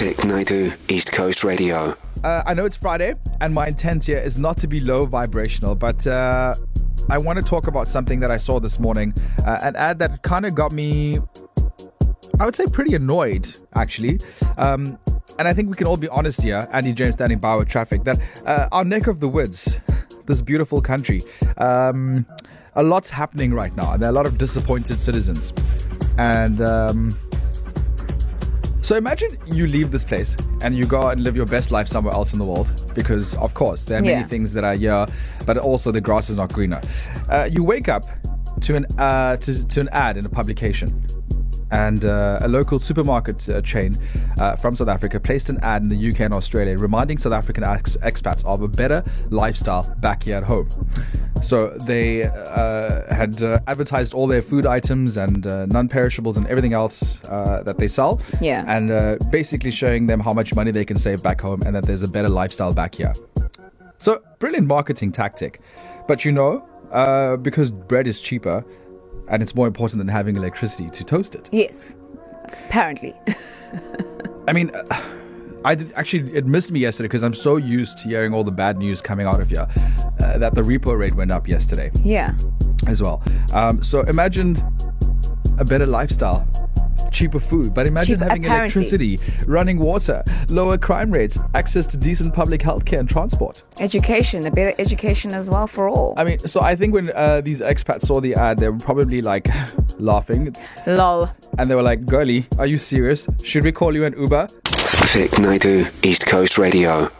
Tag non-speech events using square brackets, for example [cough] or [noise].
Naidu, East Coast Radio. Uh, I know it's Friday, and my intent here is not to be low vibrational, but uh, I want to talk about something that I saw this morning, uh, an ad that kind of got me, I would say, pretty annoyed, actually. Um, and I think we can all be honest here, Andy James standing by with traffic, that uh, our neck of the woods, this beautiful country, um, a lot's happening right now, and there are a lot of disappointed citizens. And um, so imagine you leave this place and you go out and live your best life somewhere else in the world because, of course, there are many Yeah. things that are here, but also the grass is not greener. Uh, you wake up to an uh, to, to an ad in a publication. And uh, a local supermarket uh, chain uh, from South Africa placed an ad in the UK and Australia reminding South African ex- expats of a better lifestyle back here at home. So they uh, had uh, advertised all their food items and uh, non-perishables and everything else uh, that they sell. Yeah. And uh, basically showing them how much money they can save back home and that there's a better lifestyle back here. So brilliant marketing tactic, but you know, uh, because bread is cheaper, and it's more important than having electricity to toast it. Yes. Apparently. [laughs] I mean, I did actually it missed me yesterday because I'm so used to hearing all the bad news coming out of here uh, that the repo rate went up yesterday yeah. as well. Um, so imagine a better lifestyle. Cheaper food, but imagine Cheap- having apparently. electricity, running water, lower crime rates, access to decent public healthcare and transport. Education, a better education as well for all. I mean, so I think when uh, these expats saw the ad, they were probably like [laughs] laughing, Lol. and they were like, "Girlie, are you serious? Should we call you an Uber?" Vic Naidu, East Coast Radio.